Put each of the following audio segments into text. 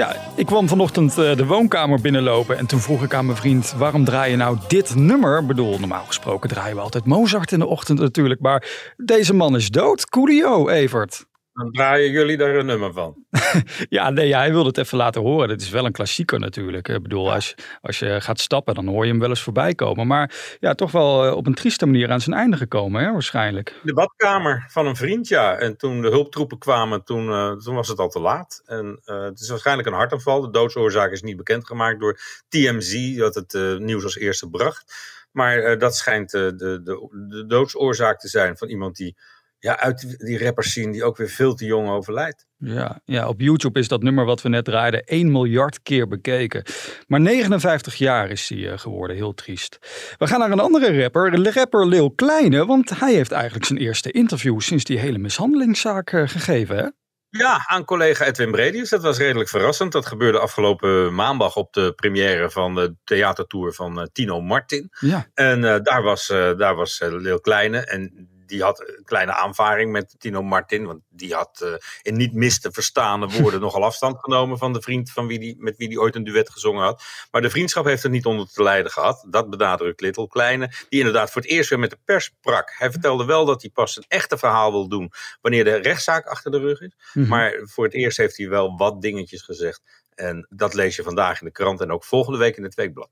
Ja, ik kwam vanochtend eh, de woonkamer binnenlopen en toen vroeg ik aan mijn vriend: waarom draai je nou dit nummer? Ik bedoel, normaal gesproken draaien we altijd Mozart in de ochtend natuurlijk, maar deze man is dood. Coolio, Evert. Dan draaien jullie daar een nummer van. Ja, nee, ja, hij wilde het even laten horen. Dit is wel een klassieker natuurlijk. Ik bedoel, als, je, als je gaat stappen, dan hoor je hem wel eens voorbij komen. Maar ja, toch wel eh, op een trieste manier aan zijn einde gekomen, hè, waarschijnlijk. De badkamer van een vriend, ja. En toen de hulptroepen kwamen, toen, eh, toen was het al te laat. En eh, het is waarschijnlijk een hartaanval. De doodsoorzaak is niet bekendgemaakt door TMZ, dat het nieuws als eerste bracht. Maar dat schijnt de, de, de doodsoorzaak te zijn van iemand die ja, uit die rappers zien, die ook weer veel te jong overlijdt. Ja, ja, op YouTube is dat nummer wat we net draaiden 1 miljard keer bekeken. Maar 59 jaar is hij eh, geworden, heel triest. We gaan naar een andere rapper, rapper Lil Kleine, want hij heeft eigenlijk zijn eerste interview sinds die hele mishandelingszaak eh, gegeven, hè? Ja, aan collega Edwin Bredius. Dat was redelijk verrassend. Dat gebeurde afgelopen maandag op de première van de theatertour van eh, Tino Martin. Ja. En daar was, eh daar was Lil Kleine. En die had een kleine aanvaring met Tino Martin. Want die had eh, in niet mis te verstaande woorden nogal afstand genomen van de vriend van wie die, met wie die ooit een duet gezongen had. Maar de vriendschap heeft er niet onder te lijden gehad. Dat benadrukt Little Kleine. Die inderdaad voor het eerst weer met de pers sprak. Hij vertelde wel dat hij pas een echte verhaal wil doen wanneer de rechtszaak achter de rug is. Mhm. Maar voor het eerst heeft hij wel wat dingetjes gezegd. En dat lees je vandaag in de krant en ook volgende week in het Weekblad.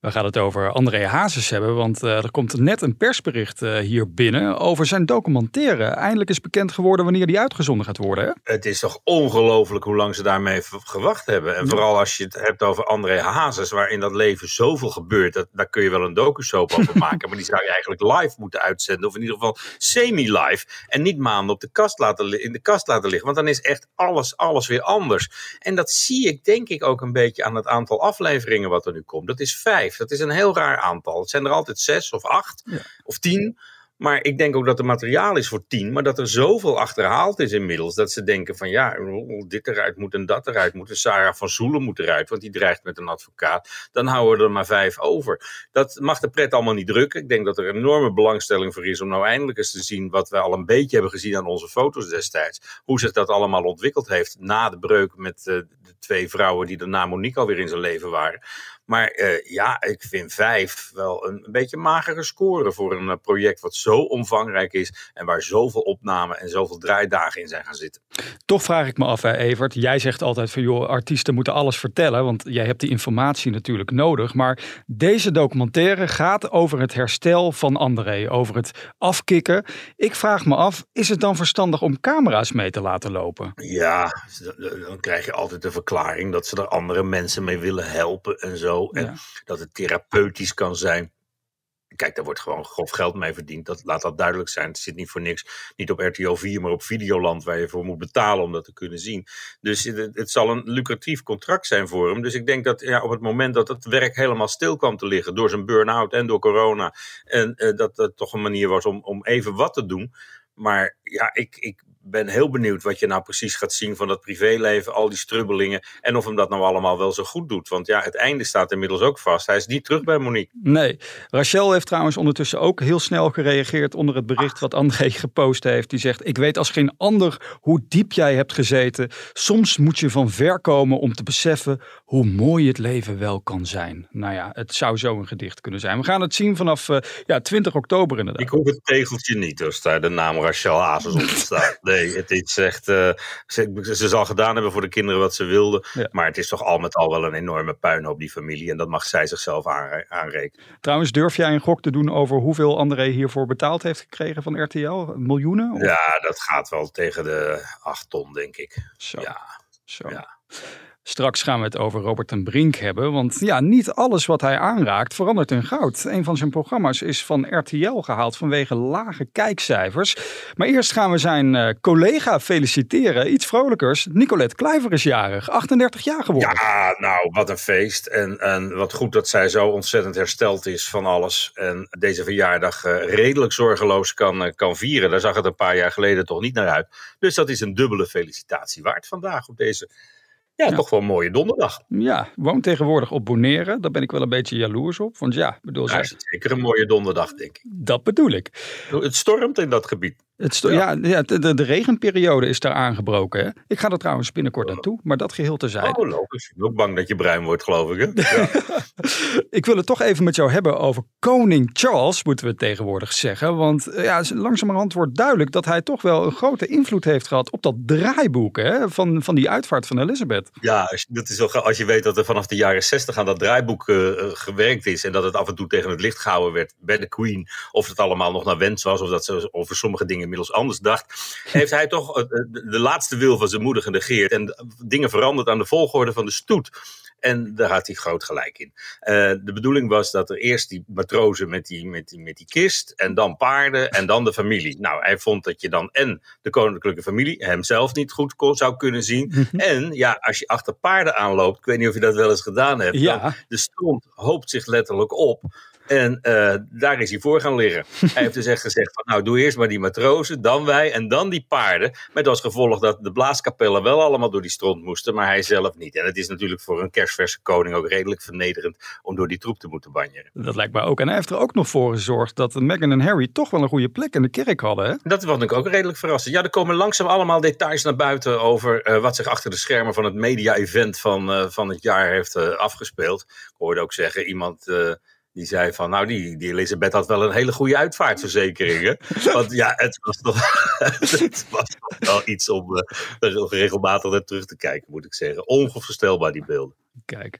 We gaan het over André Hazes hebben, want eh, er komt net een persbericht eh, hier binnen over zijn documentaire. Eindelijk is bekend geworden wanneer die uitgezonden gaat worden. Hè? Het is toch ongelooflijk hoe lang ze daarmee gewacht hebben. En vooral als je het hebt over André Hazes, waar in dat leven zoveel gebeurt. Dat, daar kun je wel een docusoap over maken. Maar die zou je eigenlijk live moeten uitzenden. Of in ieder geval semi-live. En niet maanden op de kast laten, in de kast laten liggen. Want dan is echt alles, alles weer anders. En dat zie ik denk ik ook een beetje aan het aantal afleveringen wat er nu komt. Dat is vijf. Dat is een heel raar aantal. Het zijn er altijd zes of acht Ja. of tien. Maar ik denk ook dat er materiaal is voor tien. Maar dat er zoveel achterhaald is inmiddels. Dat ze denken van ja, dit eruit moet en dat eruit moet. En Sarah van Zoelen moet eruit. Want die dreigt met een advocaat. Dan houden we er maar vijf over. Dat mag de pret allemaal niet drukken. Ik denk dat er een enorme belangstelling voor is. Om nou eindelijk eens te zien wat we al een beetje hebben gezien aan onze foto's destijds. Hoe zich dat allemaal ontwikkeld heeft. Na de breuk met eh, de twee vrouwen die daarna Monique alweer in zijn leven waren. Maar eh, ja, ik vind vijf wel een, een beetje magere score voor een eh, project wat zo omvangrijk is en waar zoveel opnamen en zoveel draaidagen in zijn gaan zitten. Toch vraag ik me af, hè, Evert. Jij zegt altijd van joh, artiesten moeten alles vertellen, want jij hebt die informatie natuurlijk nodig. Maar deze documentaire gaat over het herstel van André, over het afkicken. Ik vraag me af, is het dan verstandig om camera's mee te laten lopen? Ja, dan krijg je altijd de verklaring dat ze er andere mensen mee willen helpen en zo. En Ja. dat het therapeutisch kan zijn. Kijk, daar wordt gewoon grof geld mee verdiend. Dat, laat dat duidelijk zijn. Het zit niet voor niks. Niet op RTL 4, maar op Videoland, waar je voor moet betalen om dat te kunnen zien. Dus het, het zal een lucratief contract zijn voor hem. Dus ik denk dat ja, op het moment dat het werk helemaal stil kwam te liggen. door zijn burn-out en door corona. en eh, dat dat toch een manier was om, om even wat te doen. Maar ja, ik, ik ben heel benieuwd wat je nou precies gaat zien van dat privéleven, al die strubbelingen. En of hem dat nou allemaal wel zo goed doet. Want ja, het einde staat inmiddels ook vast. Hij is niet terug bij Monique. Nee. Rachel heeft trouwens ondertussen ook heel snel gereageerd onder het bericht wat André gepost heeft. Die zegt: Ik weet als geen ander hoe diep jij hebt gezeten. Soms moet je van ver komen om te beseffen hoe mooi het leven wel kan zijn. Nou ja, het zou zo een gedicht kunnen zijn. We gaan het zien vanaf eh, ja, 20 oktober inderdaad. Ik hoef het tegeltje niet, als daar de naam Rachel Hazes op staat. Nee, het is echt. eh, ze, ze zal gedaan hebben voor de kinderen wat ze wilde. Ja. Maar het is toch al met al wel een enorme puinhoop, die familie. En dat mag zij zichzelf aanre- aanrekenen. Trouwens, durf jij een gok te doen over hoeveel André hiervoor betaald heeft gekregen van RTL? Miljoenen? Of- Ja, dat gaat wel tegen de acht ton, denk ik. Zo. Ja, Zo. ja. Straks gaan we het over Robert ten Brink hebben, want ja, niet alles wat hij aanraakt verandert in goud. Een van zijn programma's is van RTL gehaald vanwege lage kijkcijfers. Maar eerst gaan we zijn uh, collega feliciteren, iets vrolijkers. Nicolette Kluiver is jarig, 38 jaar geworden. Ja, nou, wat een feest. En, en wat goed dat zij zo ontzettend hersteld is van alles. En deze verjaardag uh, redelijk zorgeloos kan, uh, kan vieren. Daar zag het een paar jaar geleden toch niet naar uit. Dus dat is een dubbele felicitatie waard vandaag op deze ja, toch wel een mooie donderdag. Ja, woont tegenwoordig op Bonaire. Daar ben ik wel een beetje jaloers op. Want ja, bedoel, ja, is zeker een mooie donderdag, denk ik. Dat bedoel ik. Het stormt in dat gebied. Het ja, ja, ja de, de, regenperiode is daar aangebroken. Hè? Ik ga er trouwens binnenkort oh. naartoe, maar dat geheel terzijde. Oh, logisch. Ik ben ook bang dat je bruin wordt, geloof ik. Hè? Ja. ik wil het toch even met jou hebben over koning Charles, moeten we tegenwoordig zeggen. Want eh, ja, langzamerhand wordt duidelijk dat hij toch wel een grote invloed heeft gehad op dat draaiboek hè, van, van die uitvaart van Elizabeth. Ja, dat is wel, als je weet dat er vanaf de jaren zestig aan dat draaiboek uh, gewerkt is en dat het af en toe tegen het licht gehouden werd bij de Queen, of het allemaal nog naar wens was, of dat ze over sommige dingen inmiddels anders dacht, heeft hij toch eh, de laatste wil van zijn moeder genegeerd en dingen veranderd aan de volgorde van de stoet. En daar had hij groot gelijk in. Uh, de bedoeling was dat er eerst die matrozen met die, met, die, met die kist, en dan paarden, en dan de familie. Nou, hij vond dat je dan en de koninklijke familie hemzelf niet goed kon, zou kunnen zien. Mhm. En ja, als je achter paarden aanloopt, ik weet niet of je dat wel eens gedaan hebt, ja. de stront hoopt zich letterlijk op. En uh, daar is hij voor gaan liggen. hij heeft dus echt gezegd van nou doe eerst maar die matrozen, dan wij en dan die paarden. Met als gevolg dat de blaaskapellen wel allemaal door die stront moesten, maar hij zelf niet. En het is natuurlijk voor een kerstverse koning ook redelijk vernederend om door die troep te moeten banjeren. Dat lijkt mij ook. En hij heeft er ook nog voor gezorgd dat Meghan en Harry toch wel een goede plek in de kerk hadden. Hè? Dat vond ik ook redelijk verrassend. Ja, er komen langzaam allemaal details naar buiten over uh, wat zich achter de schermen van het media-event van, uh, van het jaar heeft afgespeeld. Ik hoorde ook zeggen, iemand die zei van, nou, die, die Elisabeth had wel een hele goede uitvaartverzekering. Want ja, het was toch, het was wel iets om uh, regelmatig naar terug te kijken, moet ik zeggen. Onvoorstelbaar, die beelden. Kijk,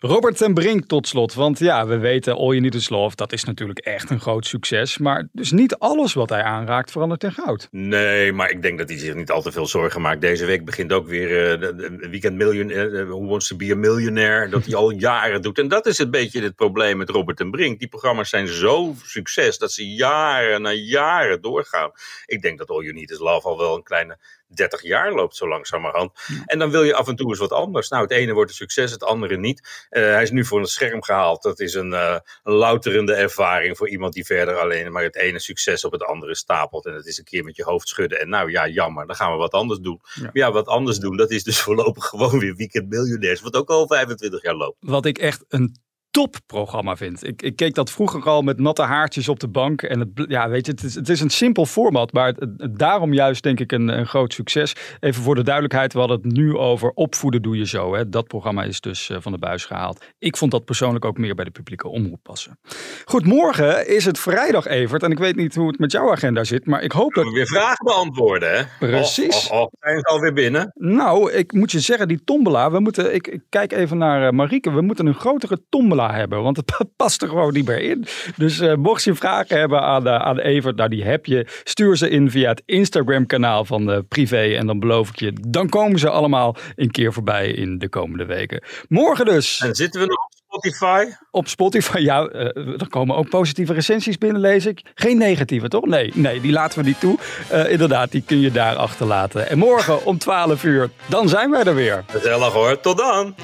Robert ten Brink tot slot. Want ja, we weten All You Need Is Love, dat is natuurlijk echt een groot succes. Maar dus niet alles wat hij aanraakt verandert in goud. Nee, maar ik denk dat hij zich niet al te veel zorgen maakt. Deze week begint ook weer uh, Weekend Millionaire, uh, Who Wants to Be a Millionaire. Dat hij al jaren doet. En dat is een beetje het probleem met Robert ten Brink. Die programma's zijn zo succes dat ze jaren na jaren doorgaan. Ik denk dat All You Need Is Love al wel een kleine 30 jaar loopt zo langzamerhand. En dan wil je af en toe eens wat anders. Nou, het ene wordt een succes, het andere niet. Uh, hij is nu voor het scherm gehaald. Dat is een, uh, een louterende ervaring voor iemand die verder alleen maar het ene succes op het andere stapelt. En dat is een keer met je hoofd schudden. En nou ja, jammer, dan gaan we wat anders doen. Ja, ja wat anders doen, dat is dus voorlopig gewoon weer Weekend Miljonairs. Wat ook al 25 jaar loopt. Wat ik echt een topprogramma vind. Ik, ik, keek dat vroeger al met natte haartjes op de bank. En het, ja, weet je, het is, het is een simpel format, maar het, daarom juist denk ik een, een groot succes. Even voor de duidelijkheid, we hadden het nu over opvoeden doe je zo. Hè. Dat programma is dus uh, van de buis gehaald. Ik vond dat persoonlijk ook meer bij de publieke omroep passen. Goed, morgen is het vrijdag, Evert. En ik weet niet hoe het met jouw agenda zit, maar ik hoop dat... We weer vragen beantwoorden, hè? Precies. Oh. Zijn ze alweer binnen? Nou, ik moet je zeggen, die tombola, we moeten... Ik, ik kijk even naar uh, Marieke, we moeten een grotere tombola hebben, want het past er gewoon niet meer in. Dus uh, mocht je vragen hebben aan, uh, aan Evert, nou die heb je, stuur ze in via het Instagram kanaal van de Privé en dan beloof ik je, dan komen ze allemaal een keer voorbij in de komende weken. Morgen dus. En zitten we nog op Spotify? Op Spotify, ja, uh, er komen ook positieve recensies binnen, lees ik. Geen negatieve, toch? Nee, nee, die laten we niet toe. Uh, inderdaad, die kun je daar achterlaten. En morgen om 12 uur, dan zijn wij er weer. Gezellig hoor, tot dan!